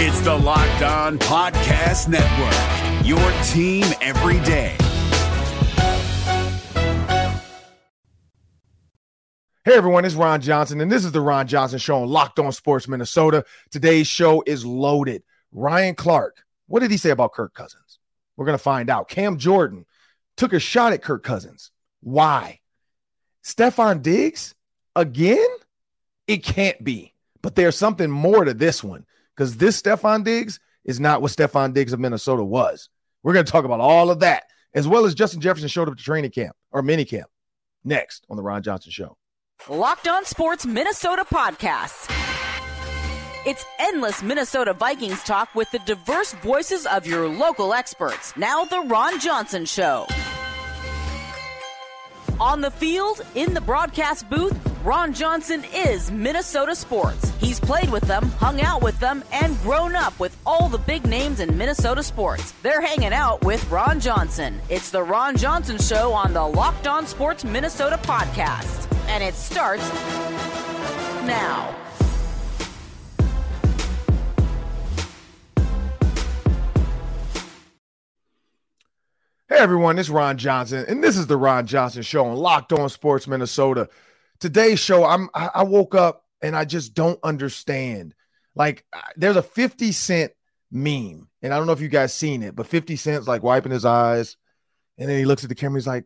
It's the Locked On Podcast Network, your team every day. Hey everyone, it's Ron Johnson, and this is the Ron Johnson Show on Locked On Sports Minnesota. Today's show is loaded. Ryan Clark, what did he say about Kirk Cousins? We're going to find out. Cam Jordan took a shot at Kirk Cousins. Why? Stefon Diggs again? It can't be. But there's something more to this one because this Stefon Diggs is not what Stefon Diggs of Minnesota was. We're going to talk about all of that, as well as Justin Jefferson showed up to training camp or mini camp next on the Ron Johnson Show. Locked On Sports Minnesota podcast. It's endless Minnesota Vikings talk with the diverse voices of your local experts. Now, The Ron Johnson Show. On the field, in the broadcast booth, Ron Johnson is Minnesota sports. He's played with them, hung out with them, and grown up with all the big names in Minnesota sports. They're hanging out with Ron Johnson. It's the Ron Johnson Show on the Locked On Sports Minnesota podcast. And it starts now. Hey everyone, it's Ron Johnson, and this is the Ron Johnson Show on Locked On Sports Minnesota. Today's show, I'm I woke up and I just don't understand. Like, there's a 50 cent meme, and I don't know if you guys seen it, but 50 Cent's like wiping his eyes, and then he looks at the camera. He's like,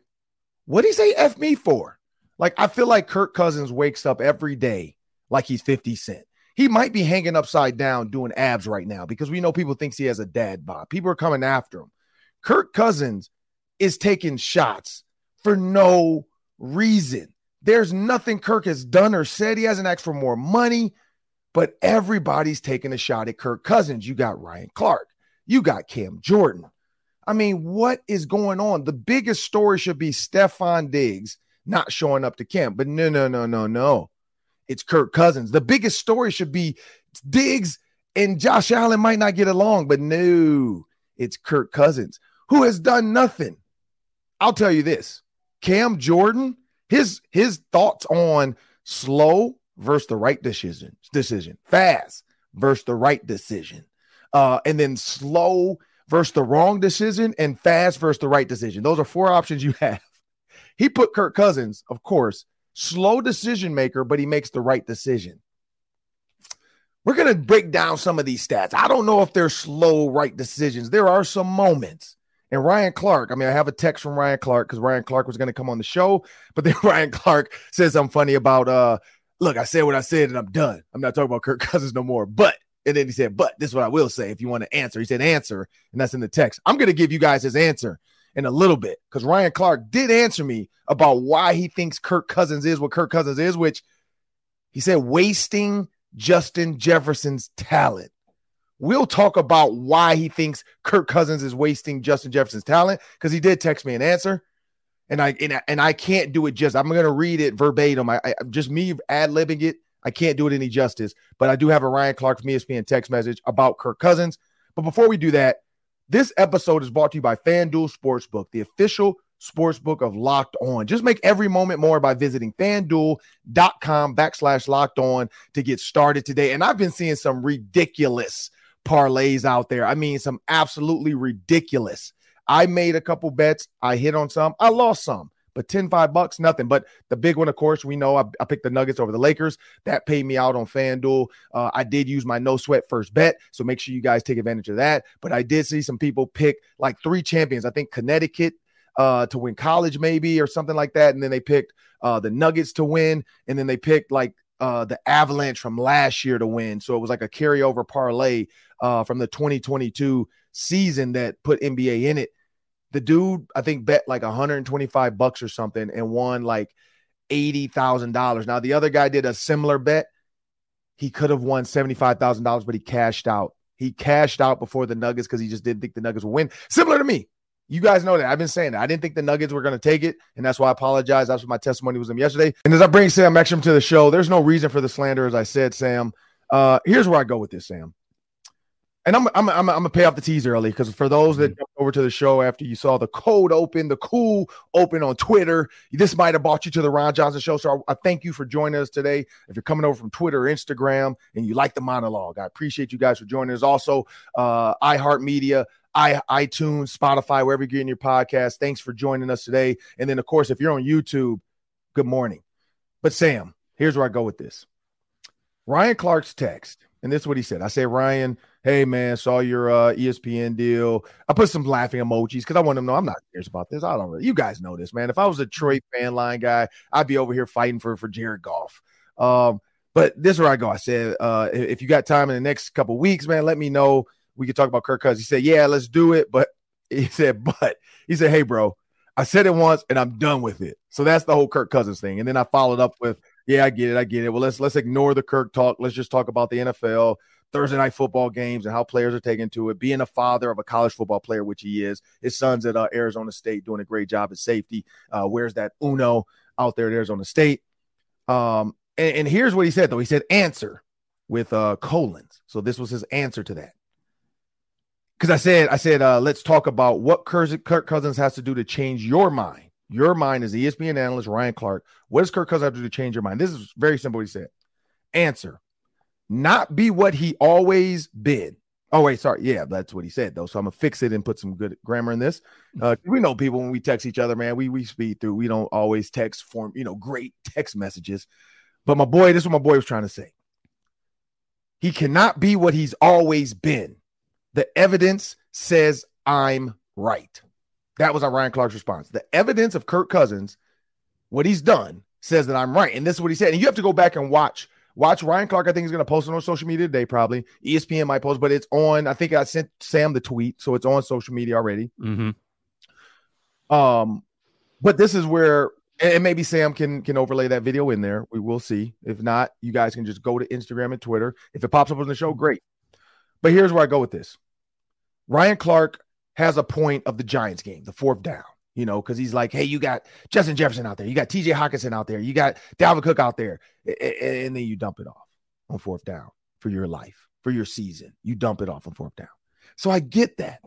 "What did he say f me for?" Like, I feel like Kirk Cousins wakes up every day like he's 50 Cent. He might be hanging upside down doing abs right now because we know people thinks he has a dad bod. People are coming after him. Kirk Cousins is taking shots for no reason. There's nothing Kirk has done or said. He hasn't asked for more money, but everybody's taking a shot at Kirk Cousins. You got Ryan Clark, you got Cam Jordan. I mean, what is going on? The biggest story should be Stefon Diggs not showing up to camp, but no, no, no, no, no. It's Kirk Cousins. The biggest story should be Diggs and Josh Allen might not get along, but no, it's Kirk Cousins who has done nothing. I'll tell you this Cam Jordan, his his thoughts on slow versus the right decision, decision, fast versus the right decision, uh, and then slow versus the wrong decision, and fast versus the right decision. Those are four options you have. He put Kirk Cousins, of course, slow decision maker, but he makes the right decision. We're going to break down some of these stats. I don't know if they're slow right decisions. There are some moments. And Ryan Clark, I mean, I have a text from Ryan Clark because Ryan Clark was going to come on the show, but then Ryan Clark says I'm funny about uh look, I said what I said and I'm done. I'm not talking about Kirk Cousins no more. But and then he said, but this is what I will say if you want to answer. He said answer, and that's in the text. I'm going to give you guys his answer in a little bit because Ryan Clark did answer me about why he thinks Kirk Cousins is what Kirk Cousins is, which he said wasting Justin Jefferson's talent. We'll talk about why he thinks Kirk Cousins is wasting Justin Jefferson's talent because he did text me an answer. And I, and I and I can't do it just. I'm to read it verbatim. I, I just me ad libbing it. I can't do it any justice. But I do have a Ryan Clark from ESPN text message about Kirk Cousins. But before we do that, this episode is brought to you by FanDuel Sportsbook, the official sportsbook of Locked On. Just make every moment more by visiting fanduel.com backslash locked on to get started today. And I've been seeing some ridiculous parlays out there. I mean, some absolutely ridiculous. I made a couple bets. I hit on some. I lost some, but 10, 5 bucks, nothing. But the big one, of course, we know I, I picked the Nuggets over the Lakers. That paid me out on FanDuel. Uh, I did use my no sweat first bet. So make sure you guys take advantage of that. But I did see some people pick like three champions. I think Connecticut uh, to win college, maybe, or something like that. And then they picked uh, the Nuggets to win. And then they picked like uh, the Avalanche from last year to win. So it was like a carryover parlay uh, from the 2022 season that put NBA in it. The dude, I think, bet like 125 bucks or something and won like $80,000. Now, the other guy did a similar bet. He could have won $75,000, but he cashed out. He cashed out before the Nuggets because he just didn't think the Nuggets would win. Similar to me. You guys know that. I've been saying that. I didn't think the Nuggets were going to take it. And that's why I apologize. That's what my testimony was them yesterday. And as I bring Sam Ekstrom to the show, there's no reason for the slander, as I said, Sam. Uh, here's where I go with this, Sam. And I'm I'm I'm, I'm gonna pay off the tease early because for those that jumped over to the show after you saw the code open, the cool open on Twitter, this might have bought you to the Ron Johnson show. So I, I thank you for joining us today. If you're coming over from Twitter or Instagram and you like the monologue, I appreciate you guys for joining us. Also, uh, iHeartMedia. I, iTunes, Spotify, wherever you're getting your podcast. Thanks for joining us today. And then, of course, if you're on YouTube, good morning. But Sam, here's where I go with this. Ryan Clark's text, and this is what he said. I say, Ryan, hey man, saw your uh, ESPN deal. I put some laughing emojis because I want them to know I'm not serious about this. I don't really. You guys know this, man. If I was a Troy fan line guy, I'd be over here fighting for for Jared Goff. Um, but this is where I go. I said, uh, if you got time in the next couple weeks, man, let me know. We could talk about Kirk Cousins. He said, yeah, let's do it. But he said, but he said, hey, bro, I said it once and I'm done with it. So that's the whole Kirk Cousins thing. And then I followed up with, yeah, I get it, I get it. Well, let's let's ignore the Kirk talk. Let's just talk about the NFL. Thursday night football games and how players are taking to it. Being a father of a college football player, which he is, his son's at uh, Arizona State doing a great job at safety. Uh, where's that Uno out there at Arizona State? Um, and, and, here's what he said though. He said answer with uh, colons. So this was his answer to that. Because I said, I said, uh, let's talk about what Kirk Cousins has to do to change your mind. Your mind the ESPN analyst, Ryan Clark. What does Kirk Cousins have to do to change your mind? This is very simple. He said, answer not be what he always been. Oh, wait, sorry. Yeah, that's what he said, though. So I'm gonna fix it and put some good grammar in this. Uh, we know people when we text each other, man, we we speed through. We don't always text form, you know, great text messages. But my boy, this is what my boy was trying to say. He cannot be what he's always been. The evidence says I'm right. That was Ryan Clark's response. The evidence of Kirk Cousins, what he's done, says that I'm right. And this is what he said. And you have to go back and watch Watch Ryan Clark. I think he's going to post it on social media today, probably. ESPN might post, but it's on. I think I sent Sam the tweet, so it's on social media already. Mm-hmm. Um, but this is where, and maybe Sam can can overlay that video in there. We will see. If not, you guys can just go to Instagram and Twitter. If it pops up on the show, great. But here's where I go with this. Ryan Clark has a point of the Giants game, the fourth down you know, because he's like, hey, you got Justin Jefferson out there, you got TJ Hockenson out there, you got Dalvin Cook out there, and then you dump it off on fourth down for your life, for your season. You dump it off on fourth down. So I get that.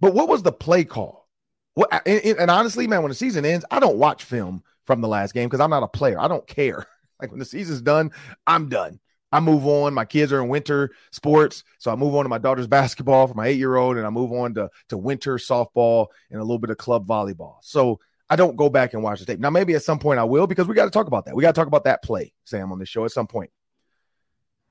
But what was the play call? What and, and honestly, man, when the season ends, I don't watch film from the last game because I'm not a player. I don't care. Like when the season's done, I'm done. I move on. My kids are in winter sports, so I move on to my daughter's basketball for my eight year old, and I move on to to winter softball and a little bit of club volleyball. So I don't go back and watch the tape. Now, maybe at some point I will because we got to talk about that. We got to talk about that play, Sam, on this show at some point.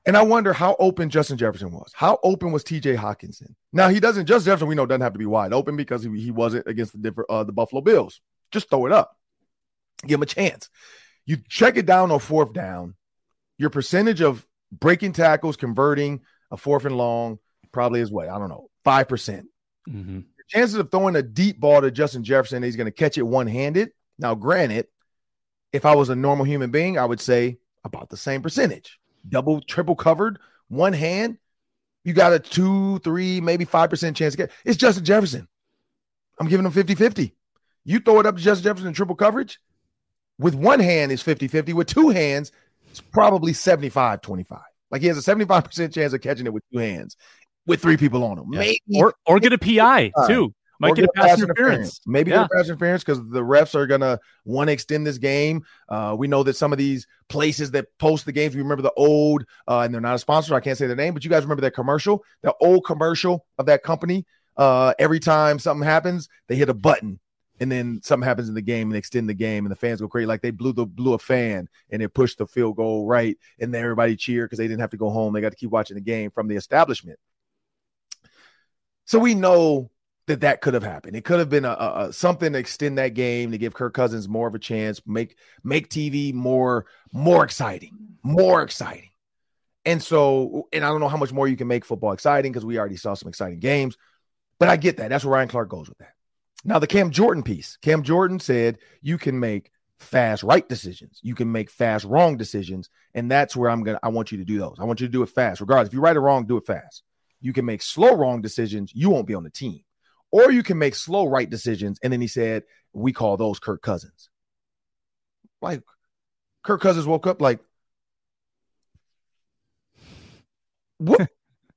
And I wonder how open Justin Jefferson was. How open was TJ Hockenson? Now he doesn't. Justin Jefferson, we know, doesn't have to be wide open because he, he wasn't against the different uh, the Buffalo Bills. Just throw it up, give him a chance. You check it down on fourth down. Your percentage of breaking tackles, converting a fourth and long, probably is what I don't know, five percent. Mm-hmm. Chances of throwing a deep ball to Justin Jefferson, he's going to catch it one handed. Now, granted, if I was a normal human being, I would say about the same percentage. Double, triple covered, one hand, you got a two, three, maybe 5% chance to get it's Justin Jefferson. I'm giving him 50 50. You throw it up to Justin Jefferson in triple coverage with one hand is 50 50. With two hands, it's probably 75 25. Like he has a 75% chance of catching it with two hands with three people on him. Yeah. Maybe or or get a PI too. Might get, get, a pass, pass interference. interference. Maybe yeah. get a pass interference because the refs are gonna want to extend this game. Uh, we know that some of these places that post the games, we remember the old, uh, and they're not a sponsor. I can't say their name, but you guys remember that commercial, the old commercial of that company. Uh, every time something happens, they hit a button and then something happens in the game and extend the game and the fans go crazy. Like they blew the blew a fan and it pushed the field goal right and then everybody cheered because they didn't have to go home. They got to keep watching the game from the establishment. So we know that that could have happened. It could have been a, a, something to extend that game to give kirk cousins more of a chance make make tv more more exciting more exciting. And so and i don't know how much more you can make football exciting because we already saw some exciting games but i get that. That's where ryan clark goes with that now, the Cam Jordan piece Cam Jordan said you can make fast right decisions, you can make fast wrong decisions. And that's where I'm going to, I want you to do those. I want you to do it fast. Regardless, if you right or wrong, do it fast. You can make slow wrong decisions, you won't be on the team. Or you can make slow right decisions. And then he said, we call those Kirk Cousins. Like, Kirk Cousins woke up like, what?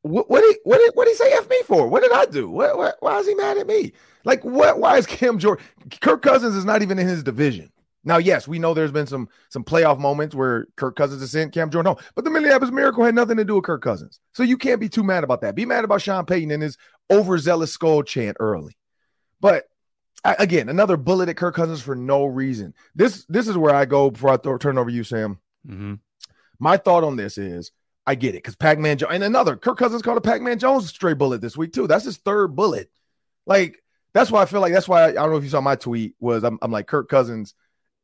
What what did what did what did he say f me for? What did I do? What, what why is he mad at me? Like what? Why is Cam Jordan? Kirk Cousins is not even in his division. Now, yes, we know there's been some some playoff moments where Kirk Cousins has sent Cam Jordan home, but the Minneapolis Miracle had nothing to do with Kirk Cousins. So you can't be too mad about that. Be mad about Sean Payton and his overzealous skull chant early. But I, again, another bullet at Kirk Cousins for no reason. This this is where I go before I th- turn over you, Sam. Mm-hmm. My thought on this is I get it because Pac Man Jones and another Kirk Cousins called a Pac Man Jones stray bullet this week too. That's his third bullet. Like that's why I feel like that's why I, I don't know if you saw my tweet was I'm, I'm like Kirk Cousins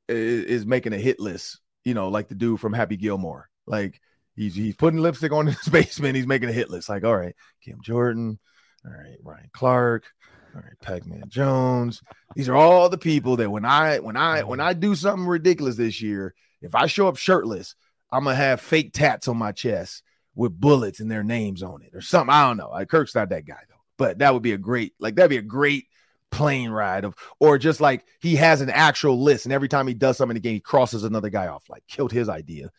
is, is, making a hit list, you know, like the dude from Happy Gilmore. Like he's he's putting lipstick on his basement. He's making a hit list. Like all right, Kim Jordan, all right, Ryan Clark, all right, Pac-Man Jones. These are all the people that when I when I when I do something ridiculous this year, if I show up shirtless, I'm gonna have fake tats on my chest with bullets and their names on it or something. I don't know. Like Kirk's not that guy though, but that would be a great like that'd be a great plane ride of or just like he has an actual list and every time he does something in the game he crosses another guy off like killed his idea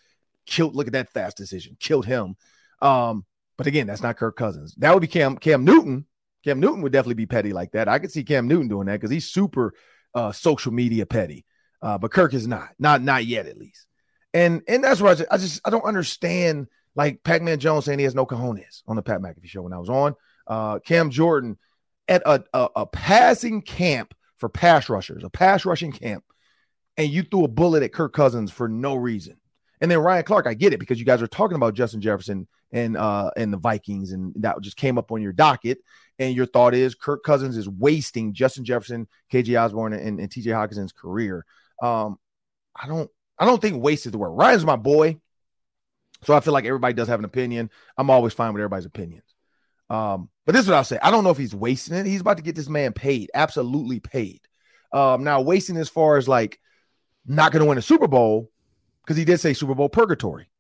killed look at that fast decision killed him. Um but again that's not kirk cousins. That would be cam cam newton. Cam newton would definitely be petty like that. I could see cam newton doing that because he's super uh social media petty. Uh but kirk is not not not yet at least and and that's what I just, I just I don't understand like Pac-Man Jones saying he has no cojones on the Pat McAfee show when I was on. Uh, Cam Jordan at a, a, a passing camp for pass rushers, a pass rushing camp, and you threw a bullet at Kirk Cousins for no reason. And then Ryan Clark, I get it because you guys are talking about Justin Jefferson and uh and the Vikings, and that just came up on your docket. And your thought is Kirk Cousins is wasting Justin Jefferson, KJ Osborn, and, and TJ Hockenson's career. Um, I don't I don't think waste is the word. Ryan's my boy. So I feel like everybody does have an opinion. I'm always fine with everybody's opinions. Um, but this is what I'll say. I don't know if he's wasting it. He's about to get this man paid, absolutely paid. Um, now wasting as far as like not going to win a Super Bowl because he did say Super Bowl purgatory.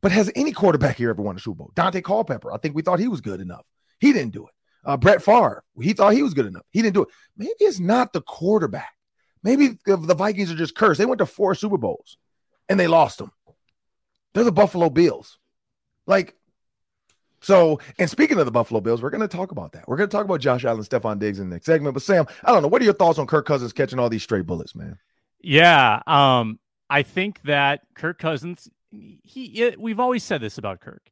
But has any quarterback here ever won a Super Bowl? Dante Culpepper. I think we thought he was good enough. He didn't do it. Uh, Brett Favre. He thought he was good enough. He didn't do it. Maybe it's not the quarterback. Maybe the Vikings are just cursed. They went to four Super Bowls and they lost them. They're the Buffalo Bills. Like, so, and speaking of the Buffalo Bills, we're going to talk about that. We're going to talk about Josh Allen, Stefon Diggs in the next segment. But Sam, I don't know. What are your thoughts on Kirk Cousins catching all these straight bullets, man? Yeah, um, I think that Kirk Cousins. He, it, we've always said this about Kirk.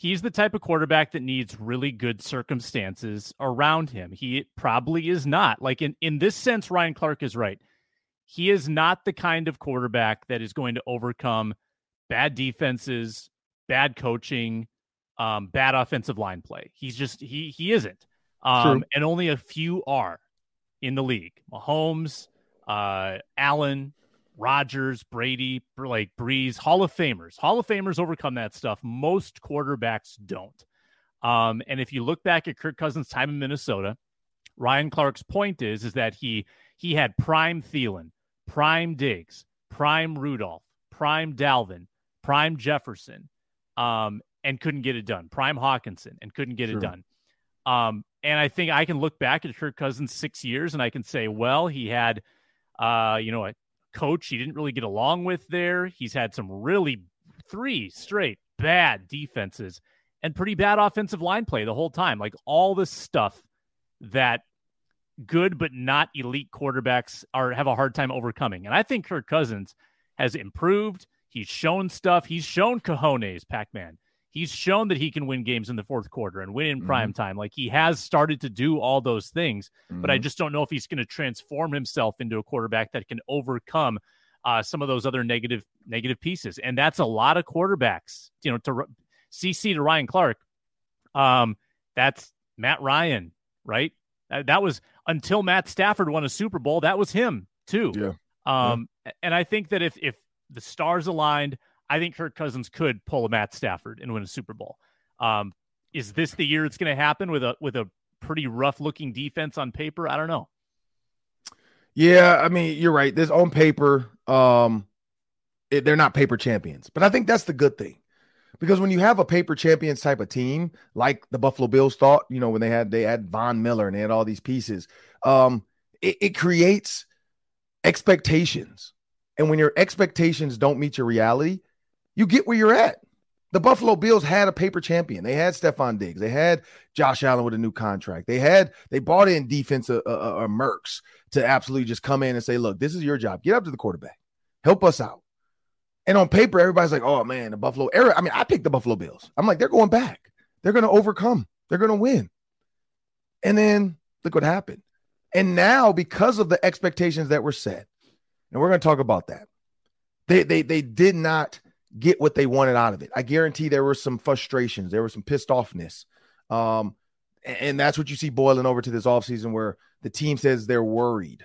He's the type of quarterback that needs really good circumstances around him. He probably is not. Like in in this sense, Ryan Clark is right. He is not the kind of quarterback that is going to overcome bad defenses, bad coaching, um, bad offensive line play. He's just he he isn't. Um, and only a few are in the league. Mahomes, uh, Allen, Rodgers, Brady, like Brees, Hall of Famers. Hall of Famers overcome that stuff. Most quarterbacks don't. Um, and if you look back at Kirk Cousins' time in Minnesota, Ryan Clark's point is is that he he had prime Thielen, prime Diggs, prime Rudolph, prime Dalvin, prime Jefferson, um, and couldn't get it done. Prime Hockenson and couldn't get sure. it done. Um, and I think I can look back at Kirk Cousins six years and I can say, well, he had, uh, you know, a coach he didn't really get along with there. He's had some really three straight bad defenses and pretty bad offensive line play the whole time. Like all the stuff that good but not elite quarterbacks are have a hard time overcoming. And I think Kirk Cousins has improved. He's shown stuff. He's shown cojones, Pac-Man. He's shown that he can win games in the fourth quarter and win in mm-hmm. prime time. Like he has started to do all those things, mm-hmm. but I mm-hmm. just don't know if he's going to transform himself into a quarterback that can overcome uh, some of those other negative negative pieces. And that's a lot of quarterbacks. You know, to CC to Ryan Clark. Um, that's Matt Ryan, right? That, that was until Matt Stafford won a Super Bowl. That was him too. Yeah. Um, yeah. and I think that if if the stars aligned, I think Kirk Cousins could pull a Matt Stafford and win a Super Bowl. Um, is this the year it's going to happen with a with a pretty rough looking defense on paper? I don't know. Yeah, I mean, you're right. This on paper, um, it, they're not paper champions, but I think that's the good thing because when you have a paper champions type of team, like the Buffalo Bills thought, you know, when they had they had Von Miller and they had all these pieces, um, it, it creates expectations. And when your expectations don't meet your reality, you get where you're at. The Buffalo Bills had a paper champion. They had Stefon Diggs. They had Josh Allen with a new contract. They had they bought in defensive uh, uh, uh, Mercs to absolutely just come in and say, "Look, this is your job. Get up to the quarterback. Help us out." And on paper, everybody's like, "Oh man, the Buffalo." Era. I mean, I picked the Buffalo Bills. I'm like, they're going back. They're going to overcome. They're going to win. And then look what happened. And now, because of the expectations that were set, and we're going to talk about that, they they they did not get what they wanted out of it. I guarantee there were some frustrations, there was some pissed offness. Um, and that's what you see boiling over to this offseason where the team says they're worried.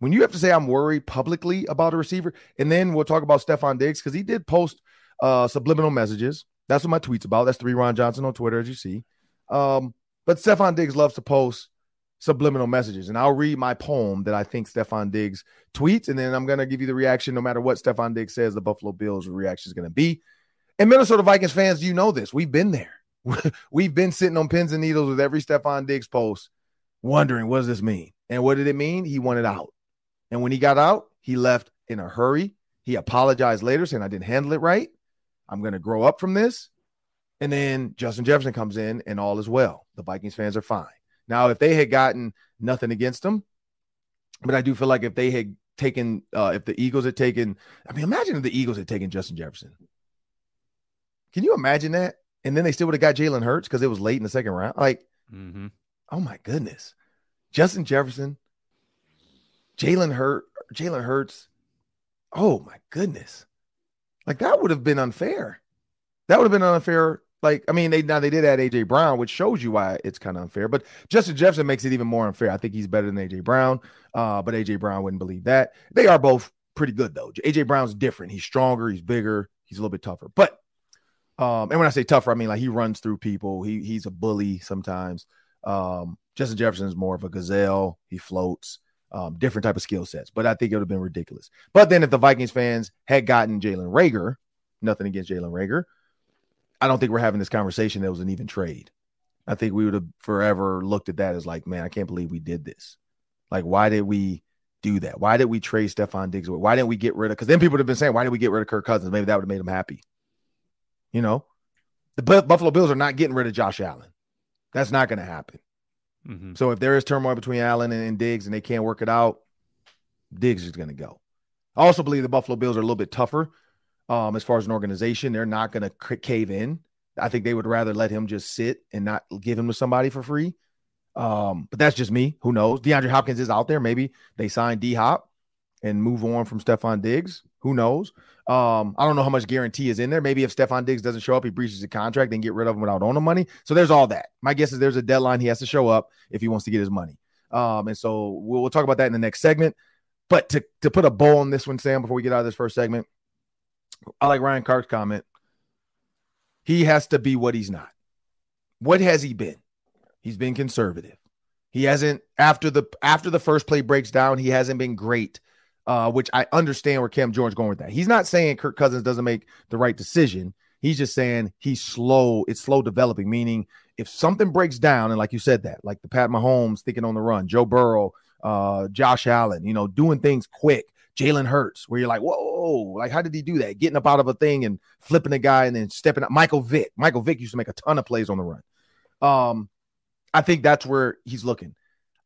When you have to say I'm worried publicly about a receiver, and then we'll talk about Stefon Diggs because he did post uh, subliminal messages. That's what my tweet's about. That's three Ron Johnson on Twitter, as you see. Um, but Stefon Diggs loves to post subliminal messages. And I'll read my poem that I think Stefon Diggs tweets, and then I'm going to give you the reaction no matter what Stefon Diggs says, the Buffalo Bills reaction is going to be. And Minnesota Vikings fans, you know this. We've been there. We've been sitting on pins and needles with every Stefon Diggs post, wondering what does this mean? And what did it mean? He wanted out. And when he got out, he left in a hurry. He apologized later, saying, I didn't handle it right. I'm going to grow up from this. And then Justin Jefferson comes in, and all is well. The Vikings fans are fine. Now, if they had gotten nothing against them, but I do feel like if they had taken, uh, if the Eagles had taken, I mean, imagine if the Eagles had taken Justin Jefferson. Can you imagine that? And then they still would have got Jalen Hurts because it was late in the second round. Like, mm-hmm. oh my goodness, Justin Jefferson, Jalen Hurt, Jalen Hurts. Oh my goodness, like that would have been unfair. That would have been unfair like, I mean, they now they did add AJ Brown, which shows you why it's kind of unfair. But Justin Jefferson makes it even more unfair. I think he's better than AJ Brown. Uh, but AJ Brown wouldn't believe that. They are both pretty good though. AJ Brown's different. He's stronger. He's bigger. He's a little bit tougher. But um, and when I say tougher, I mean like he runs through people. He he's a bully sometimes. Um, Justin Jefferson is more of a gazelle. He floats. Um, different type of skill sets. But I think it would have been ridiculous. But then if the Vikings fans had gotten Jalen Reagor, nothing against Jalen Reagor, I don't think we're having this conversation that was an even trade. I think we would have forever looked at that as like, man, I can't believe we did this. Like, why did we do that? Why did we trade Stefon Diggs? away? Why didn't we get rid of? Because then people would have been saying, why did we get rid of Kirk Cousins? Maybe that would have made them happy. You know, the Buffalo Bills are not getting rid of Josh Allen. That's not going to happen. Mm-hmm. So if there is turmoil between Allen and, and Diggs and they can't work it out, Diggs is going to go. I also believe the Buffalo Bills are a little bit tougher um, as far as an organization. They're not going to cave in. I think they would rather let him just sit and not give him to somebody for free. Um, but that's just me. Who knows? DeAndre Hopkins is out there. Maybe they sign D Hop and move on from Stefon Diggs. Who knows? Um, I don't know how much guarantee is in there. Maybe if Stefon Diggs doesn't show up, he breaches the contract, then get rid of him without owning money. So there's all that. My guess is there's a deadline he has to show up if he wants to get his money. Um, and so we'll, we'll talk about that in the next segment. But to, to put a bow on this one, Sam, before we get out of this first segment, I like Ryan Clark's comment. He has to be what he's not. What has he been? He's been conservative. He hasn't after the after the first play breaks down. He hasn't been great, uh, which I understand where Cam Jordan's going with that. He's not saying Kirk Cousins doesn't make the right decision. He's just saying he's slow. It's slow developing. Meaning, if something breaks down, and like you said that, like the Pat Mahomes thinking on the run, Joe Burrow, uh, Josh Allen, you know, doing things quick. Jalen Hurts, where you're like, whoa, like how did he do that? Getting up out of a thing and flipping a guy and then stepping up. Michael Vick. Michael Vick used to make a ton of plays on the run. Um, I think that's where he's looking.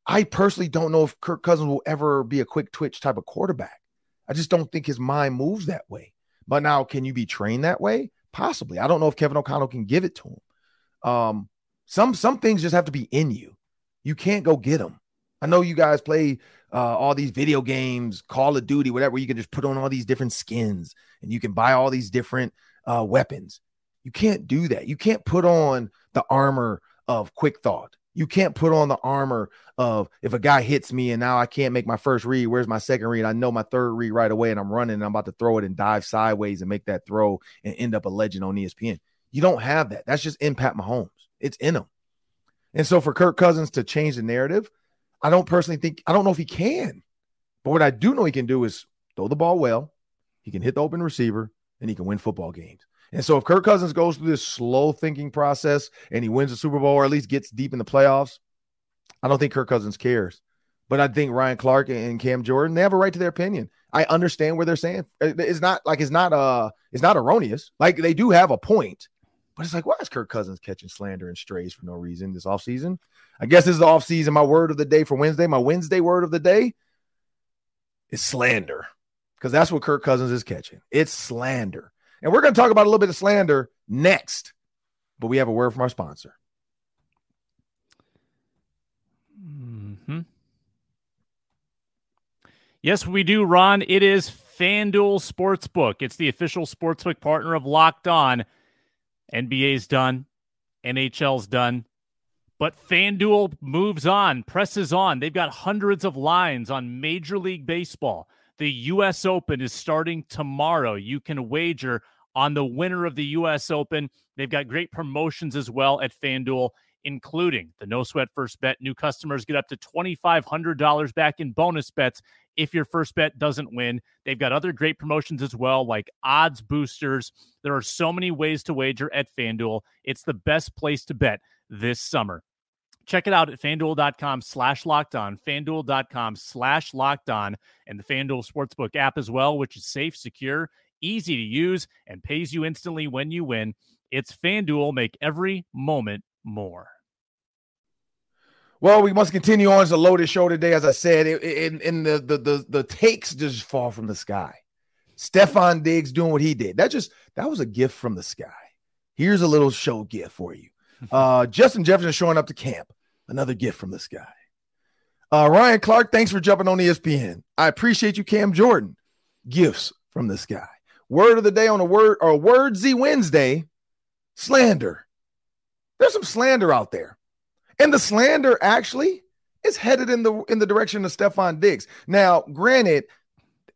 I personally don't know if Kirk Cousins will ever be a quick twitch type of quarterback. I just don't think his mind moves that way. But now, can you be trained that way? Possibly. I don't know if Kevin O'Connell can give it to him. Um, some some things just have to be in you. You can't go get them. I know you guys play uh, all these video games, Call of Duty, whatever. You can just put on all these different skins and you can buy all these different uh, weapons. You can't do that. You can't put on the armor of quick thought. You can't put on the armor of if a guy hits me and now I can't make my first read. Where's my second read? I know my third read right away and I'm running and I'm about to throw it and dive sideways and make that throw and end up a legend on ESPN. You don't have that. That's just in Pat Mahomes. It's in him. And so for Kirk Cousins to change the narrative, I don't personally think I don't know if he can. But what I do know he can do is throw the ball well. He can hit the open receiver and he can win football games. And so if Kirk Cousins goes through this slow thinking process and he wins the Super Bowl or at least gets deep in the playoffs, I don't think Kirk Cousins cares. But I think Ryan Clark and Cam Jordan, they have a right to their opinion. I understand where they're saying it's not like it's not uh it's not erroneous. Like they do have a point, but it's like, why is Kirk Cousins catching slander and strays for no reason this offseason? I guess this is the offseason. My word of the day for Wednesday, my Wednesday word of the day is slander. Because that's what Kirk Cousins is catching. It's slander. And we're going to talk about a little bit of slander next. But we have a word from our sponsor. Mm-hmm. Yes, we do, Ron. It is FanDuel Sportsbook. It's the official sportsbook partner of Locked On. NBA's done, NHL's done, but FanDuel moves on, presses on. They've got hundreds of lines on Major League Baseball. The U.S. Open is starting tomorrow. You can wager on the winner of the U.S. Open. They've got great promotions as well at FanDuel, including the no sweat first bet. New customers get up to $2,500 back in bonus bets if your first bet doesn't win. They've got other great promotions as well, like odds boosters. There are so many ways to wager at FanDuel. It's the best place to bet this summer. Check it out at fanduel.com slash locked on, fanduel.com slash locked on, and the FanDuel Sportsbook app as well, which is safe, secure, easy to use, and pays you instantly when you win. It's FanDuel. Make every moment more. Well, we must continue on. It's a loaded show today, as I said. In in the, the the the takes just fall from the sky. Stefon Diggs doing what he did. That just that was a gift from the sky. Here's a little show gift for you. Uh, Justin Jefferson showing up to camp. Another gift from this guy. Uh, Ryan Clark, thanks for jumping on ESPN. I appreciate you, Cam Jordan. Gifts from this guy. Word of the day on a word or Wordsy Wednesday. Slander. There's some slander out there. And the slander actually is headed in the in the direction of Stefon Diggs. Now, granted,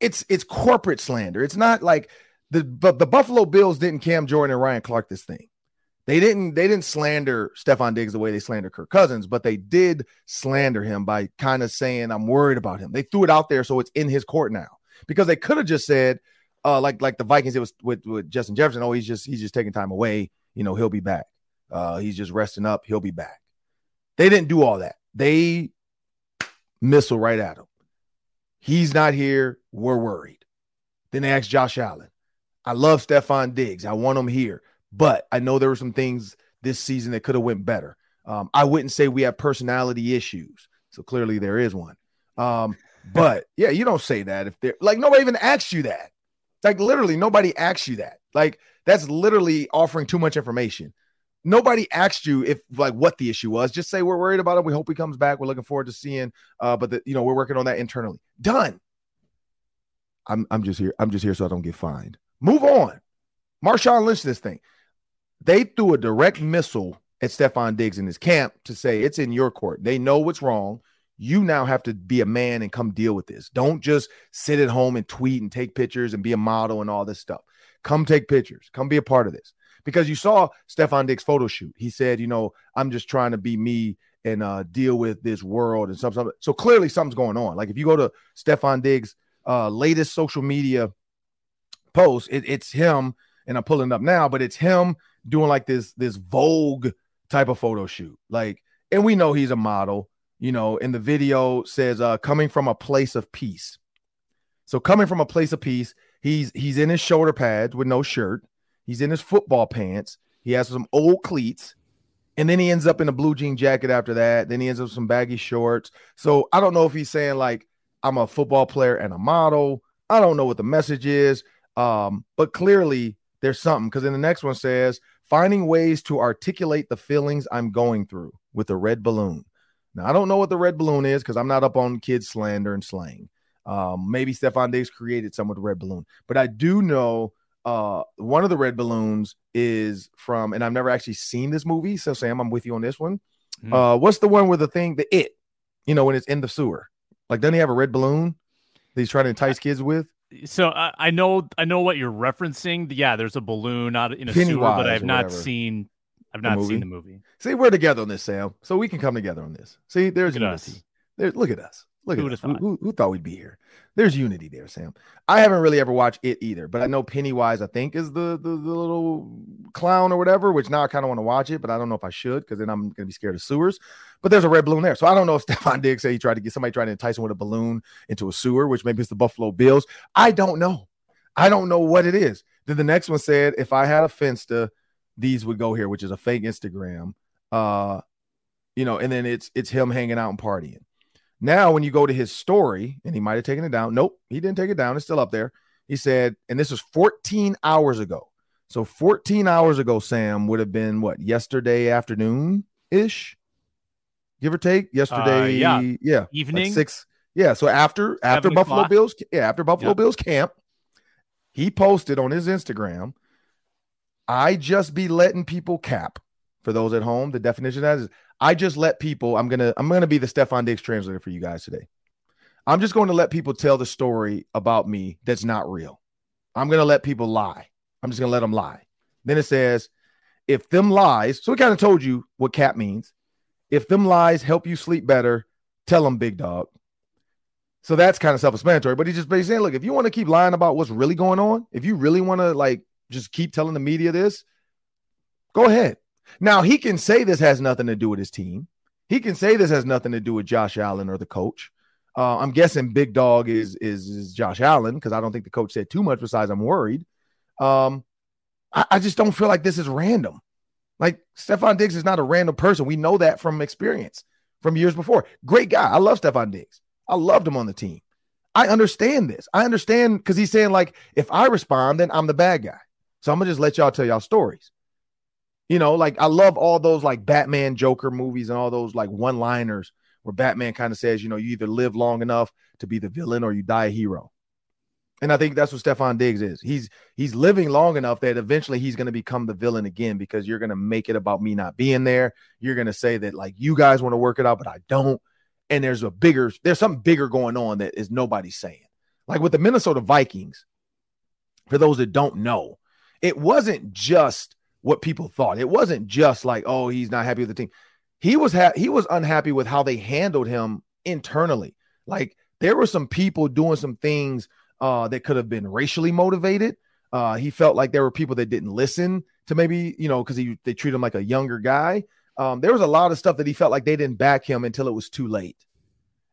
it's it's corporate slander. It's not like the but the Buffalo Bills didn't Cam Jordan and Ryan Clark this thing. They didn't they didn't slander Stefon Diggs the way they slander Kirk Cousins, but they did slander him by kind of saying I'm worried about him. They threw it out there so it's in his court now. Because they could have just said uh like like the Vikings it was with with Justin Jefferson, oh he's just he's just taking time away, you know, he'll be back. Uh he's just resting up, he'll be back. They didn't do all that. They missile right at him. He's not here. We're worried. Then they asked Josh Allen. I love Stefon Diggs. I want him here, but I know there were some things this season that could have went better. Um, I wouldn't say we have personality issues, so clearly there is one. Um, but yeah, you don't say that if they're like nobody even asked you that. Like literally, nobody asked you that. Like that's literally offering too much information nobody asked you if like what the issue was. Just say we're worried about him. We hope he comes back. We're looking forward to seeing. Uh, but the, you know we're working on that internally. Done. I'm I'm just here. I'm just here so I don't get fined. Move on. Marshawn Lynch, this thing. They threw a direct missile at Stefon Diggs in his camp to say it's in your court. They know what's wrong. You now have to be a man and come deal with this. Don't just sit at home and tweet and take pictures and be a model and all this stuff. Come take pictures. Come be a part of this because you saw Stefon Diggs' photo shoot. He said, you know, I'm just trying to be me and uh, deal with this world and something. So clearly something's going on. Like if you go to Stefon Diggs' uh, latest social media post, it, it's him, and I'm pulling up now, but it's him doing like this this Vogue type of photo shoot. Like, and we know he's a model. You know, and the video says uh, coming from a place of peace. So coming from a place of peace, he's he's in his shoulder pads with no shirt. He's in his football pants. He has some old cleats. And then he ends up in a blue jean jacket after that. Then he ends up some baggy shorts. So I don't know if he's saying like I'm a football player and a model. I don't know what the message is. Um, but clearly there's something because then the next one says finding ways to articulate the feelings I'm going through with a red balloon. Now I don't know what the red balloon is because I'm not up on kids slander and slang. Um, maybe Stefon Diggs created some with the red balloon, but I do know uh one of the red balloons is from and i've never actually seen this movie so sam i'm with you on this one mm. uh what's the one with the thing the it you know when it's in the sewer like doesn't he have a red balloon that he's trying to entice kids with so uh, i know i know what you're referencing. Yeah there's a balloon out in a Pennywise sewer but i've not seen i've not the seen the movie. See we're together on this sam so we can come together on this. See there's look unity there, look at us Look Who at thought? who, who thought we'd be here? There's unity there, Sam. I haven't really ever watched it either, but I know Pennywise, I think, is the the, the little clown or whatever, which now I kind of want to watch it, but I don't know if I should because then I'm going to be scared of sewers. But there's a red balloon there. So I don't know if Stefon Diggs said he tried to get somebody trying to entice him with a balloon into a sewer, which maybe it's the Buffalo Bills. I don't know. I don't know what it is. Then the next one said, if I had a Finsta, these would go here, which is a fake Instagram. Uh, you know, and then it's it's him hanging out and partying. Now, when you go to his story, and he might have taken it down. Nope, he didn't take it down. It's still up there. He said, and this was 14 hours ago. So 14 hours ago, Sam would have been what yesterday afternoon ish, give or take. Yesterday, uh, yeah. yeah, like Evening? six. Yeah, so after after Buffalo o'clock? Bills, yeah, after Buffalo Yep. Bills camp, he posted on his Instagram, I just be letting people cap. For those at home, the definition of that is I just let people, I'm gonna, I'm gonna be the Stefon Diggs translator for you guys today. I'm just going to let people tell the story about me that's not real. I'm gonna let people lie. I'm just gonna let them lie. Then it says, if them lies, so we kind of told you what cap means. If them lies help you sleep better, tell them big dog. So that's kind of self-explanatory, but he just basically saying, look, if you want to keep lying about what's really going on, if you really want to like just keep telling the media this, go ahead. Now he can say this has nothing to do with his team. He can say this has nothing to do with Josh Allen or the coach. Uh, I'm guessing Big Dog is is, is Josh Allen because I don't think the coach said too much. Besides, I'm worried. Um, I, I just don't feel like this is random. Like Stefon Diggs is not a random person. We know that from experience from years before. Great guy. I love Stefon Diggs. I loved him on the team. I understand this. I understand because he's saying like, if I respond, then I'm the bad guy. So I'm gonna just let y'all tell y'all stories. You know, like I love all those like Batman Joker movies and all those like one liners where Batman kind of says, you know, you either live long enough to be the villain or you die a hero. And I think that's what Stefon Diggs is. He's he's living long enough that eventually he's going to become the villain again because you're going to make it about me not being there. You're going to say that like you guys want to work it out, but I don't. And there's a bigger, there's something bigger going on that is nobody saying. Like with the Minnesota Vikings, for those that don't know, it wasn't just what people thought. It wasn't just like, oh, he's not happy with the team. He was ha- he was unhappy with how they handled him internally. Like there were some people doing some things uh, that could have been racially motivated. Uh, he felt like there were people that didn't listen to maybe you know because he they treat him like a younger guy. Um, there was a lot of stuff that he felt like they didn't back him until it was too late.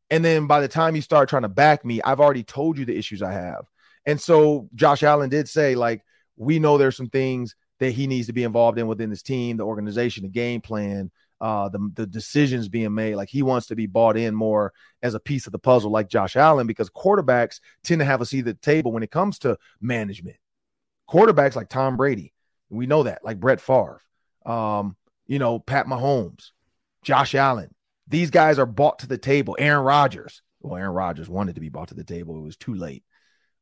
And then by the time he started trying to back me, I've already told you the issues I have. And so Josh Allen did say, like, we know there's some things that he needs to be involved in within his team, the organization, the game plan, uh, the, the decisions being made. Like he wants to be bought in more as a piece of the puzzle, like Josh Allen, because quarterbacks tend to have a seat at the table when it comes to management. Quarterbacks like Tom Brady, we know that, like Brett Favre, um, you know, Pat Mahomes, Josh Allen. These guys are bought to the table. Aaron Rodgers. Well, Aaron Rodgers wanted to be bought to the table. It was too late.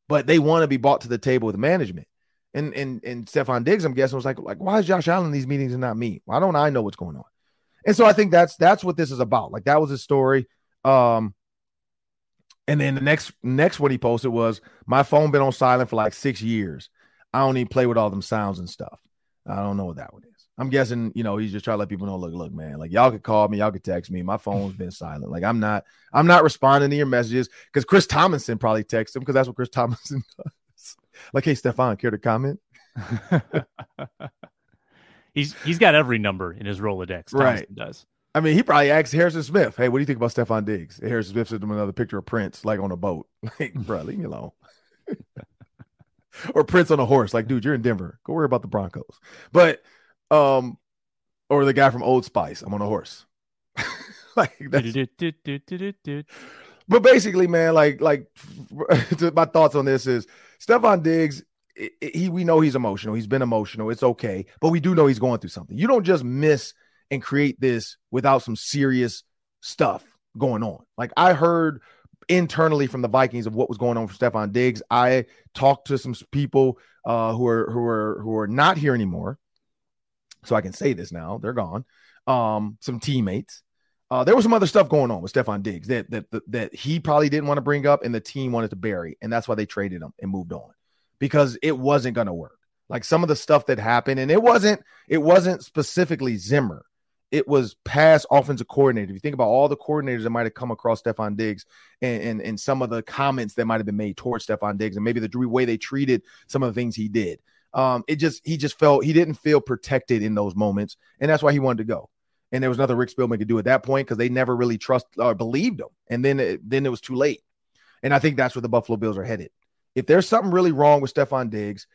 But they want to be bought to the table with management. And and and Stefon Diggs, I'm guessing, was like, like, why is Josh Allen in these meetings and not me? Why don't I know what's going on? And so I think that's that's what this is about. Like that was his story. Um, and then the next next one he posted was my phone been on silent for like six years. I don't even play with all them sounds and stuff. I don't know what that one is. I'm guessing, you know, he's just trying to let people know, look, look, man, like y'all could call me, y'all could text me. My phone's been silent. Like I'm not, I'm not responding to your messages because Chris Tomlinson probably texts him because that's what Chris Tomlinson does. Like, hey, Stefon, care to comment? he's he's got every number in his Rolodex. Thompson Right. Does I mean, he probably asked Harrison Smith, hey, what do you think about Stefon Diggs? And Harrison Smith sent him another picture of Prince, like on a boat. Like, bro, leave me alone. or Prince on a horse. Like, dude, you're in Denver. Go worry about the Broncos. But, um, or the guy from Old Spice, I'm on a horse. like, that's, but basically, man, like, like my thoughts on this is Stefon Diggs. i- i- He, we know he's emotional. He's been emotional. It's okay, but we do know he's going through something. You don't just miss and create this without some serious stuff going on. Like I heard internally from the Vikings of what was going on for Stefon Diggs. I talked to some people uh, who are who are who are not here anymore, so I can say this now. They're gone. Um, some teammates. Uh, there was some other stuff going on with Stefon Diggs that, that that he probably didn't want to bring up, and the team wanted to bury, and that's why they traded him and moved on because it wasn't going to work. Like some of the stuff that happened, and it wasn't it wasn't specifically Zimmer. it was past offensive coordinator. If you think about all the coordinators that might have come across Stefon Diggs and, and, and some of the comments that might have been made towards Stefon Diggs and maybe the way they treated some of the things he did. Um, it just he just felt he didn't feel protected in those moments, and that's why he wanted to go. And there was nothing Rick Spielman could do at that point because they never really trust or believed him. And then it, then it was too late. And I think that's where the Buffalo Bills are headed. If there's something really wrong with Stefon Diggs,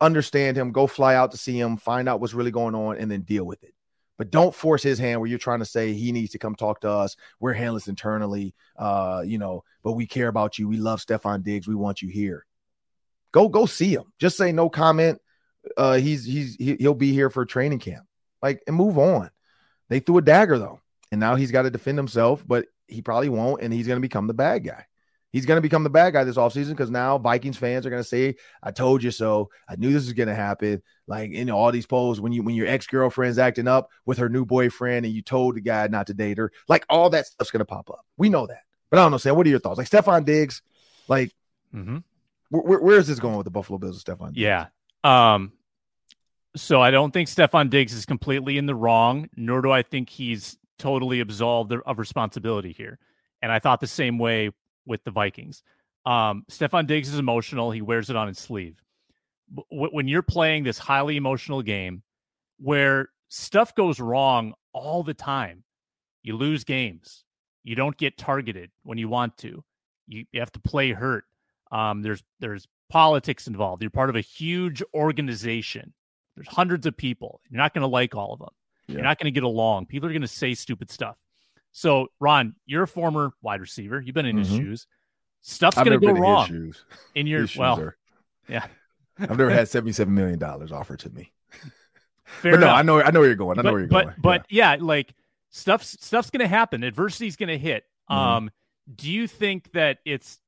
understand him, go fly out to see him, find out what's really going on, and then deal with it. But don't force his hand where you're trying to say he needs to come talk to us. We're handless internally, uh, you know, but we care about you. We love Stefon Diggs. We want you here. Go, go see him. Just say no comment. Uh, he's he's he'll be here for training camp. Like and move on. They threw a dagger though, and now he's got to defend himself, but he probably won't, and he's going to become the bad guy. He's going to become the bad guy this offseason because now Vikings fans are going to say, I told you so. I knew this was going to happen. Like, in all these polls when you when your ex-girlfriend's acting up with her new boyfriend and you told the guy not to date her, like all that stuff's going to pop up. We know that. But I don't know, Sam, what are your thoughts? Like Stefon Diggs, like mm-hmm. where, where is this going with the Buffalo Bills and Stefon Diggs? Yeah. Um, so I don't think Stefon Diggs is completely in the wrong, nor do I think he's totally absolved of responsibility here. And I thought the same way with the Vikings. Um, Stefon Diggs is emotional. He wears it on his sleeve. when you're playing this highly emotional game where stuff goes wrong all the time, you lose games. You don't get targeted when you want to. You, you have to play hurt. Um, there's there's politics involved. You're part of a huge organization. There's hundreds of people. You're not going to like all of them. Yeah. You're not going to get along. People are going to say stupid stuff. So, Ron, you're a former wide receiver. You've been in mm-hmm. his shoes. Stuff's going to go wrong in your well. Are, yeah, I've never had seventy-seven million dollars offered to me. Fair but no, I know, I know where you're going. I know but, where you're but, going. But yeah. yeah, like stuff's stuff's going to happen. Adversity's going to hit. Mm-hmm. Um, do you think that it's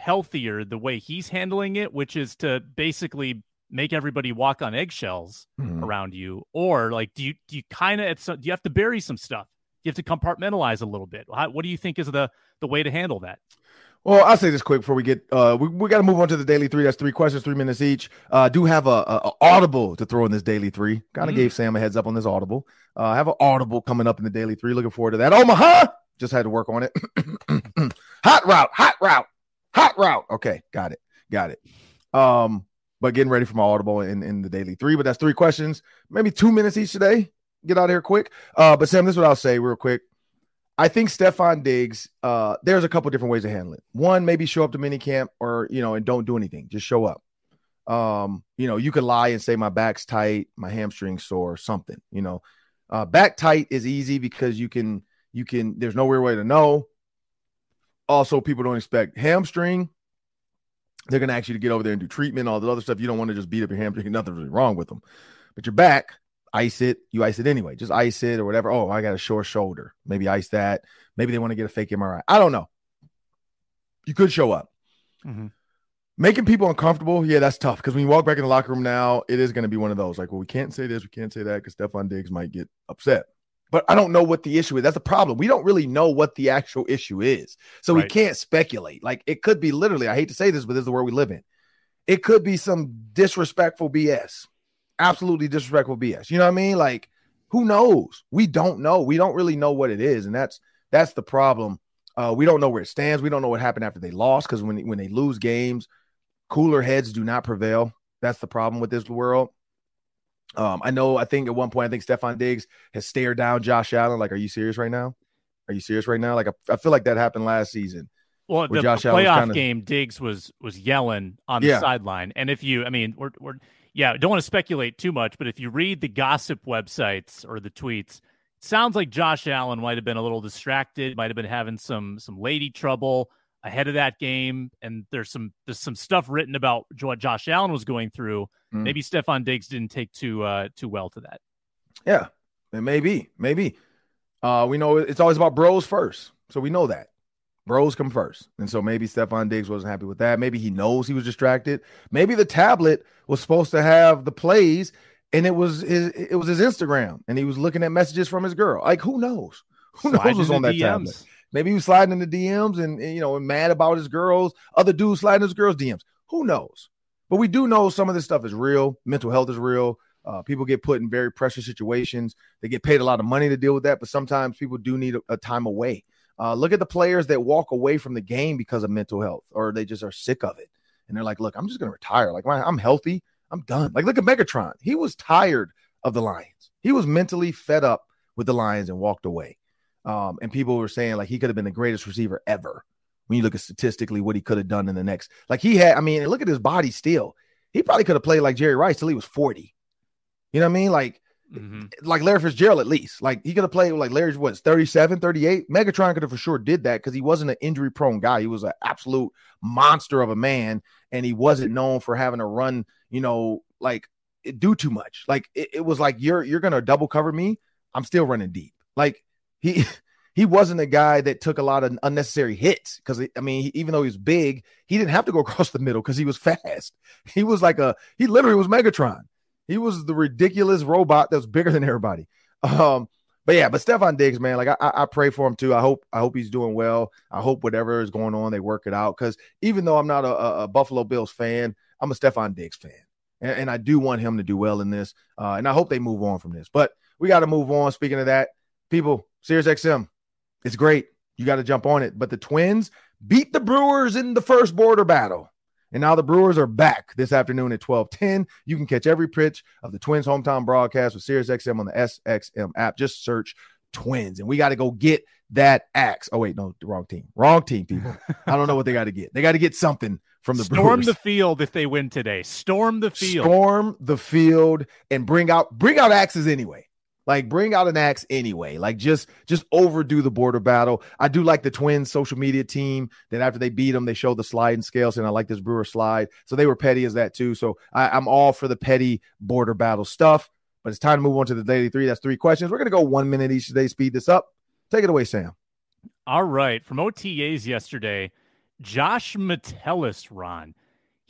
healthier the way he's handling it, which is to basically make everybody walk on eggshells mm-hmm. around you, or like do you do you kind of do you have to bury some stuff? you have to compartmentalize a little bit. How, what do you think is the the way to handle that? Well, I'll say this quick before we get uh we, we got to move on to the daily three. That's three questions, three minutes each. Uh do have a, a, a audible to throw in this daily three. Kind of mm gave Sam a heads up on this audible. Uh I have an audible coming up in the daily three. Looking forward to that. Omaha just had to work on it. hot route, hot route, hot route. Okay, got it, got it. Um, but getting ready for my audible in, in the daily three. But that's three questions, maybe two minutes each today get out of here quick. Uh, but Sam, this is what I'll say real quick. I think Stefon Diggs, uh, there's a couple different ways to handle it. One, maybe show up to minicamp or, you know, and don't do anything. Just show up. Um, you know, you could lie and say my back's tight, my hamstring's sore, something, you know. Uh, back tight is easy because you can, you can, there's no real way to know. Also, people don't expect hamstring. They're going to ask you to get over there and do treatment, all the other stuff. You don't want to just beat up your hamstring. Nothing's really wrong with them. But your back, ice it. You ice it anyway. Just ice it or whatever. Oh, I got a short shoulder. Maybe ice that. Maybe they want to get a fake MRI. I don't know. You could show up. Mm-hmm. Making people uncomfortable, yeah, that's tough. Because when you walk back in the locker room now, it is going to be one of those like, well, we can't say this, we can't say that, because Stefon Diggs might get upset. But I don't know what the issue is. That's the problem. We don't really know what the actual issue is. So right. we can't speculate. Like it could be literally, I hate to say this, but this is the world we live in. It could be some disrespectful BS absolutely disrespectful BS. You know what I mean? Like, who knows? We don't know. We don't really know what it is, and that's that's the problem. Uh, we don't know where it stands. We don't know what happened after they lost because when when they lose games, cooler heads do not prevail. That's the problem with this world. Um, I know. I think at one point, I think Stefon Diggs has stared down Josh Allen. Like, are you serious right now? Are you serious right now? Like, I, I feel like that happened last season. Well, the Josh playoff kinda... game, Diggs was was yelling on the yeah. sideline, and if you, I mean, we're we're yeah, don't want to speculate too much, but if you read the gossip websites or the tweets, it sounds like Josh Allen might have been a little distracted, might have been having some some lady trouble ahead of that game, and there's some there's some stuff written about what Josh Allen was going through. Mm. Maybe Stefon Diggs didn't take too uh, too well to that. Yeah, it may be, maybe. Uh, we know it's always about bros first, so we know that. Bros come first. And so maybe Stefon Diggs wasn't happy with that. Maybe he knows he was distracted. Maybe the tablet was supposed to have the plays and it was his it was his Instagram and he was looking at messages from his girl. Like who knows? Who knows what's on that DMs. tablet? Maybe he was sliding in the DMs and, and you know and mad about his girls, other dudes sliding his girls' DMs. Who knows? But we do know some of this stuff is real. Mental health is real. Uh, people get put in very pressure situations. They get paid a lot of money to deal with that, but sometimes people do need a, a time away. Uh, look at the players that walk away from the game because of mental health, or they just are sick of it, and they're like, "Look, I'm just going to retire. Like, I'm healthy. I'm done." Like, look at Megatron. He was tired of the Lions. He was mentally fed up with the Lions and walked away. Um, and people were saying like he could have been the greatest receiver ever. When you look at statistically what he could have done in the next, like he had, I mean, look at his body still. He probably could have played like Jerry Rice till he was 40. You know what I mean? Like, mm-hmm. like Larry Fitzgerald at least. Like he could have played like Larry's what 37, 38. Megatron could have for sure did that because he wasn't an injury prone guy. He was an absolute monster of a man, and he wasn't known for having to run, you know, like do too much. Like it, it was like you're you're gonna double cover me. I'm still running deep. Like he he wasn't a guy that took a lot of unnecessary hits because I mean, even though he was big, he didn't have to go across the middle because he was fast. He was like a he literally was Megatron. He was the ridiculous robot that was bigger than everybody. Um, but yeah, but Stefon Diggs, man, like I, I pray for him too. I hope I hope he's doing well. I hope whatever is going on, they work it out. Because even though I'm not a, a, Buffalo Bills fan, I'm a Stefon Diggs fan, and, and I do want him to do well in this. Uh, and I hope they move on from this. But we got to move on. Speaking of that, people, Sirius XM, it's great. You got to jump on it. But the Twins beat the Brewers in the first border battle. And now the Brewers are back this afternoon at 12:10. You can catch every pitch of the Twins hometown broadcast with Sirius XM on the SXM app. Just search Twins. And we got to go get that axe. Oh, wait, no, the wrong team. Wrong team, people. I don't know what they got to get. They got to get something from the Brewers. Storm Brewers. the field if they win today. Storm the field. Storm the field and bring out bring out axes anyway. Like bring out an axe anyway. Like just just overdo the border battle. I do like the Twins social media team that after they beat them, they show the sliding scales, and I like this Brewer slide. So they were petty as that too. So I, I'm all for the petty border battle stuff. But it's time to move on to the daily three. That's three questions. We're gonna go one minute each today. Speed this up. Take it away, Sam. All right. From OTAs yesterday, Josh Metellus, Ron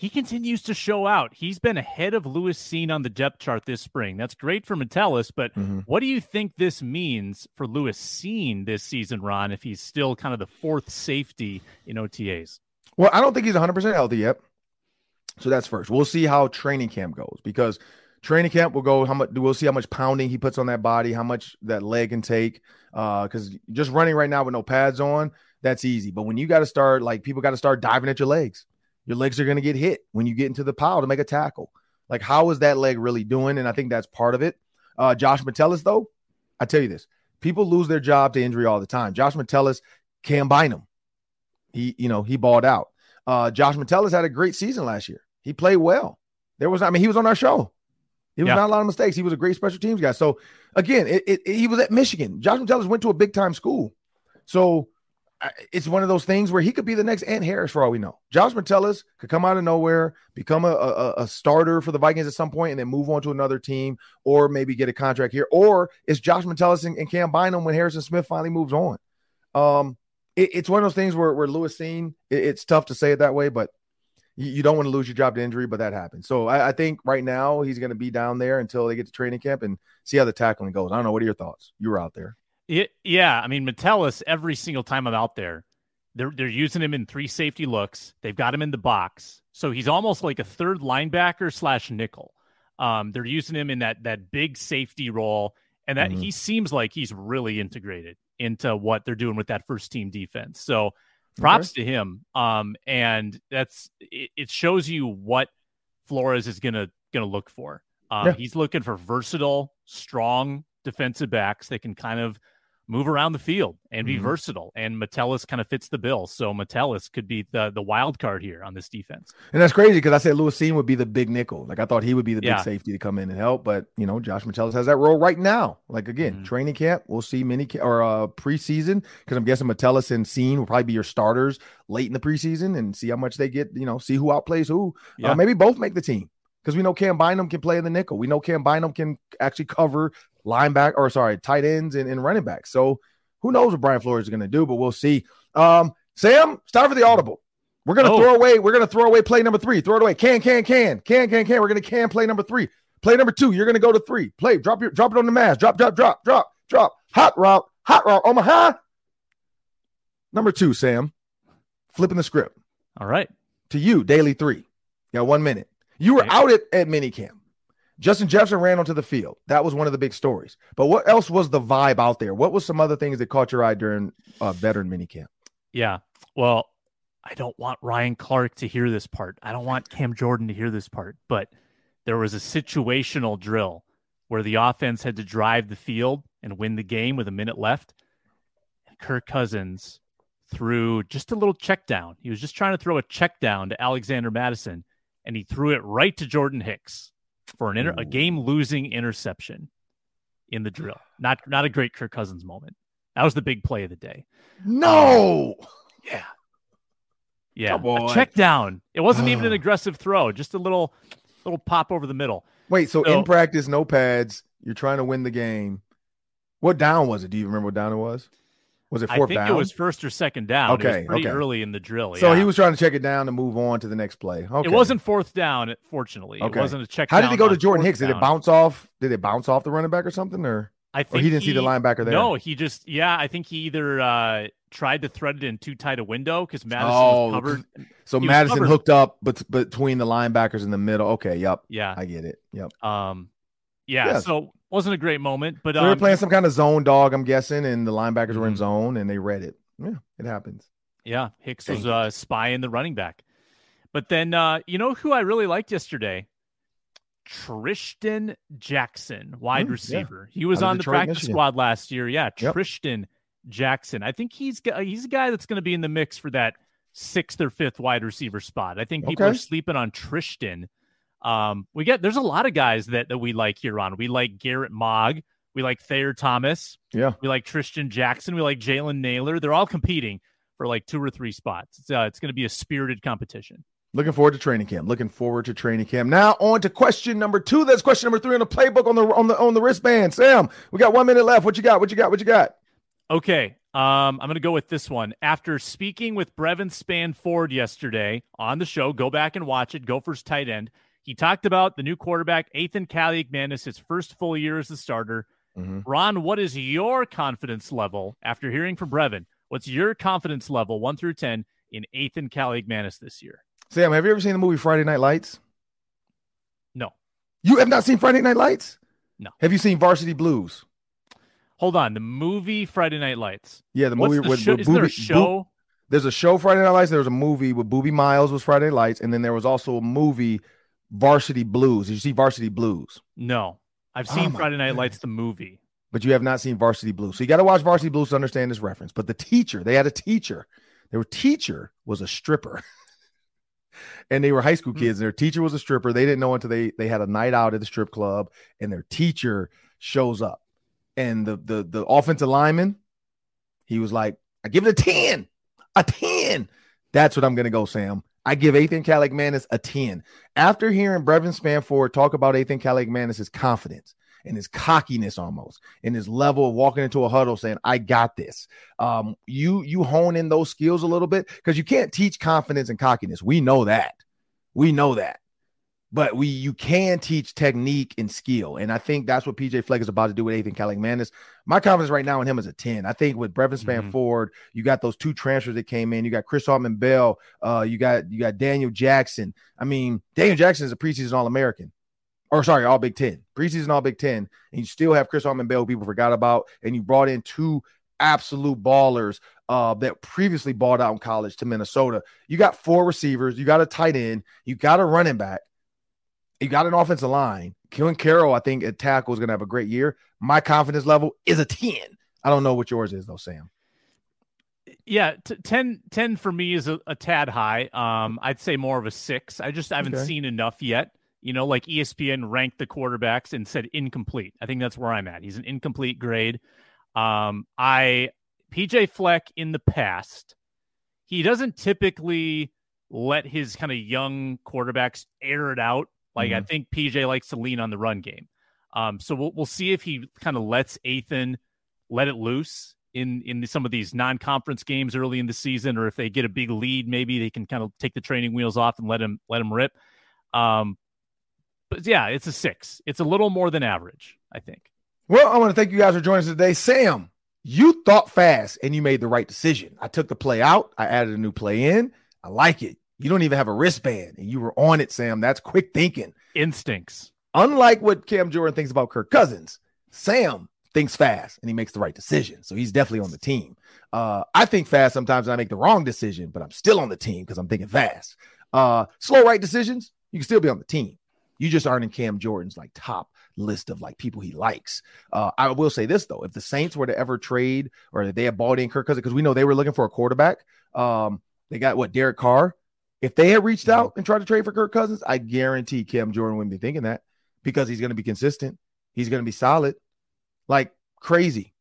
he continues to show out. He's been ahead of Lewis Cine on the depth chart this spring. That's great for Metellus, but mm-hmm. what do you think this means for Lewis Cine this season, Ron, if he's still kind of the fourth safety in OTAs? Well, I don't think he's 100% healthy yet. So that's first. We'll see how training camp goes because training camp will go how much we'll see how much pounding he puts on that body, how much that leg can take. Uh, because just running right now with no pads on, that's easy. But when you got to start, like people got to start diving at your legs your legs are going to get hit when you get into the pile to make a tackle. Like, how is that leg really doing? And I think that's part of it. Uh, Josh Metellus, though, I tell you this: people lose their job to injury all the time. Josh Metellus, can Cam Bynum, he, you know, he balled out. Uh, Josh Metellus had a great season last year. He played well. There was, I mean, he was on our show. He was yeah. not a lot of mistakes. He was a great special teams guy. So again, it, it, it, he was at Michigan. Josh Metellus went to a big time school. So it's one of those things where he could be the next Ant Harris for all we know. Josh Metellus could come out of nowhere, become a, a, a, starter for the Vikings at some point, and then move on to another team, or maybe get a contract here. Or it's Josh Metellus and, and Cam Bynum when Harrison Smith finally moves on. Um, it, it's one of those things where, where Lewis Cine, it, it's tough to say it that way, but you, you, don't want to lose your job to injury, but that happens. So I, I think right now he's going to be down there until they get to training camp and see how the tackling goes. I don't know. What are your thoughts? You were out there. It, yeah, I mean Metellus. Every single time I'm out there, they're they're using him in three safety looks. They've got him in the box, so he's almost like a third linebacker slash nickel. Um, they're using him in that that big safety role, and that mm-hmm. he seems like he's really integrated into what they're doing with that first team defense. So props okay. to him. Um, and that's it, it, shows you what Flores is gonna gonna look for. Um, yeah. he's looking for versatile, strong defensive backs that can kind of move around the field and be mm-hmm. versatile. And Metellus kind of fits the bill. So Metellus could be the the wild card here on this defense. And that's crazy because I said Lewis Cine would be the big nickel. Like I thought he would be the yeah. big safety to come in and help. But you know, Josh Metellus has that role right now. Like again, mm-hmm. training camp, we'll see mini or uh preseason because I'm guessing Metellus and Cine will probably be your starters late in the preseason and see how much they get. You know, see who outplays who. Uh, yeah. Uh, maybe both make the team because we know Cam Bynum can play in the nickel. We know Cam Bynum can actually cover linebacker or sorry, tight ends and, and running backs. So who knows what Brian Flores is going to do, but we'll see. Um, Sam, start for the audible. We're gonna oh. throw away. We're gonna throw away play number three. Throw it away. Can, can, can, can, can, can. We're gonna can play number three. Play number two. You're gonna go to three. Play. Drop your. Drop it on the mask. Drop. Drop. Drop. Drop. Drop. Hot route. Hot route. Omaha. Number two, Sam. Flipping the script. All right. To you, daily three. You got one minute. You were out at, at minicamp. Justin Jefferson ran onto the field. That was one of the big stories. But what else was the vibe out there? What was some other things that caught your eye during uh, veteran minicamp? Yeah. Well, I don't want Ryan Clark to hear this part. I don't want Cam Jordan to hear this part. But there was a situational drill where the offense had to drive the field and win the game with a minute left. And Kirk Cousins threw just a little check down. He was just trying to throw a check down to Alexander Mattison, and he threw it right to Jordan Hicks for an inter- a game losing interception in the drill. Not not a great Kirk Cousins moment. That was the big play of the day. No. Um, yeah. Yeah. A check down. It wasn't even an aggressive throw, just a little little pop over the middle. Wait, so, so in practice, no pads, you're trying to win the game. What down was it? Do you remember what down it was? Was it fourth down? I think down? it was first or second down. Okay, pretty okay. early in the drill. So yeah. he was trying to check it down to move on to the next play. Okay. It wasn't fourth down, fortunately. Okay. It wasn't a check. How did it go to Jordan Hicks? Down. Did it bounce off? Did it bounce off the running back or something? Or I think or he didn't he, see the linebacker there. No, he just yeah. I think he either uh, tried to thread it in too tight a window because Mattison Oh, was covered. So He Mattison covered. hooked up bet- between the linebackers in the middle. Okay, yep, Yeah. I get it. Yep. Um. Yeah. Yes. So wasn't a great moment, but So they were um, playing some kind of zone dog, I'm guessing, and the linebackers were in Mhm. zone and they read it. Yeah, it happens. Yeah, Hicks Dang was uh, spying the running back. But then, uh, you know who I really liked yesterday? Trishton Jackson, wide Mm, yeah. receiver. He was on the Detroit, practice Michigan. squad last year. Yeah, Yep. Trishton Jackson. I think he's he's a guy that's going to be in the mix for that sixth or fifth wide receiver spot. I think people Okay. are sleeping on Trishton. Um, we get there's a lot of guys that that we like here on. We like Garrett Mogg. We like Thayer Thomas. Yeah. We like Trishton Jackson. We like Jalen Nailor. They're all competing for like two or three spots. It's, uh, it's going to be a spirited competition. Looking forward to training camp. Looking forward to training camp. Now on to question number two. That's question number three on the playbook on the on the on the wristband. Sam, we got one minute left. What you got? What you got? What you got? Okay. Um, I'm going to go with this one. After speaking with Brevyn Spann-Ford yesterday on the show, go back and watch it. Gophers tight end. He talked about the new quarterback, Ethan Kaliakmanis, his first full year as the starter. Mhm. Ron, what is your confidence level after hearing from Brevyn? What's your confidence level, one through 10, in Ethan Kaliakmanis this year? Sam, have you ever seen the movie Friday Night Lights? No. You have not seen Friday Night Lights? No. Have you seen Varsity Blues? Hold on. The movie Friday Night Lights. Yeah, the What's movie the with, show? with Isn't there a show? Boo- there's a show Friday Night Lights. There was a movie with Boobie Miles was Friday Night Lights, and then there was also a movie Varsity Blues. Did you see Varsity Blues? No. I've Oh seen my Friday Night Lights, the movie. But you have not seen Varsity Blues. So you got to watch Varsity Blues to understand this reference. But the teacher, they had a teacher. Their teacher was a stripper. and they were high school Hmm. kids. And their teacher was a stripper. They didn't know until they they had a night out at the strip club, and their teacher shows up. And the the the offensive lineman, he was like, I give it a 10. A 10. That's what I'm gonna go, Sam. I give Ethan Kaliakmanis a 10. After hearing Brevyn Spann-Ford talk about Ethan Kaliakmanis' confidence and his cockiness almost, and his level of walking into a huddle saying, I got this. Um, you you hone in those skills a little bit because you can't teach confidence and cockiness. We know that. We know that. But we you can teach technique and skill. And I think that's what PJ Fleck is about to do with Ethan Kaliakmanis. My confidence right now in him is a 10. I think with Brevyn Mhm. Spann-Ford, you got those two transfers that came in. You got Chris Autman-Bell. Uh, you got you got Daniel Jackson. I mean, Daniel Jackson is a preseason All American, or sorry, All Big Ten, preseason All Big Ten, and you still have Chris Autman-Bell, people forgot about, and you brought in two absolute ballers uh, that previously balled out in college to Minnesota. You got four receivers, you got a tight end, you got a running back, you got an offensive line. Keelan Carroll, I think at tackle is going to have a great year. My confidence level is a 10. I don't know what yours is though, Sam. Yeah, t- 10, 10 for me is a, a tad high. Um, I'd say more of a six. I just haven't Okay. seen enough yet. You know, like ESPN ranked the quarterbacks and said incomplete. I think that's where I'm at. He's an incomplete grade. Um, I PJ Fleck in the past, he doesn't typically let his kind of young quarterbacks air it out. Like I think PJ likes to lean on the run game. Um, so we'll we'll see if he kind of lets Ethan let it loose in in some of these non-conference games early in the season, or if they get a big lead, maybe they can kind of take the training wheels off and let him let him rip. Um, but yeah, it's a six. It's a little more than average, I think. Well, I want to thank you guys for joining us today. Sam, you thought fast and you made the right decision. I took the play out, I added a new play in. I like it. You don't even have a wristband and you were on it, Sam. That's quick thinking. Instincts. Unlike what Cam Jordan thinks about Kirk Cousins, Sam thinks fast and he makes the right decision. So he's definitely on the team. Uh, I think fast sometimes and I make the wrong decision, but I'm still on the team because I'm thinking fast. Uh, slow right decisions, you can still be on the team. You just aren't in Cam Jordan's like top list of like people he likes. Uh, I will say this though: if the Saints were to ever trade or if they had bought in Kirk Cousins, because we know they were looking for a quarterback, um, they got what Derek Carr. If they had reached out and tried to trade for Kirk Cousins, I guarantee Cam Jordan wouldn't be thinking that because he's going to be consistent. He's going to be solid, like crazy.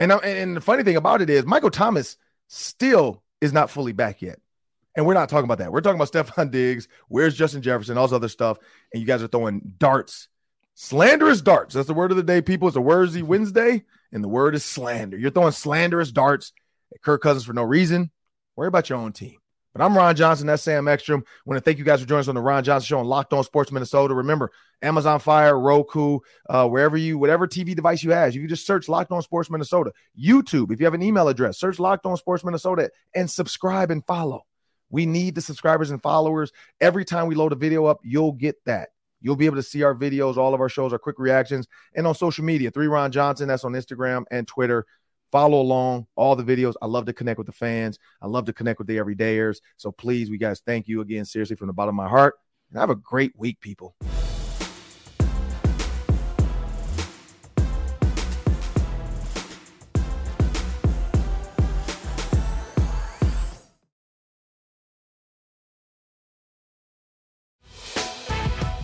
And, and the funny thing about it is, Michael Thomas still is not fully back yet. And we're not talking about that. We're talking about Stefon Diggs. Where's Justin Jefferson? All this other stuff. And you guys are throwing darts, slanderous darts. That's the word of the day, people. It's a Wordsy Wednesday, and the word is slander. You're throwing slanderous darts at Kirk Cousins for no reason. Worry about your own team. But I'm Ron Johnson. That's Sam Ekstrom. I want to thank you guys for joining us on the Ron Johnson Show on Locked On Sports Minnesota. Remember, Amazon Fire, Roku, uh, wherever you, whatever TV device you have, if you can just search Locked On Sports Minnesota. YouTube, if you have an email address, search Locked On Sports Minnesota and subscribe and follow. We need the subscribers and followers. Every time we load a video up, you'll get that. You'll be able to see our videos, all of our shows, our quick reactions, and on social media. Three Ron Johnson, that's on Instagram and Twitter. Follow along all the videos. I love to connect with the fans. I love to connect with the everydayers. So please, we guys, thank you again, seriously, from the bottom of my heart. And have a great week, people.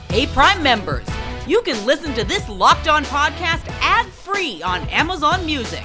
Hey, Prime members, you can listen to this locked on podcast ad free on Amazon Music.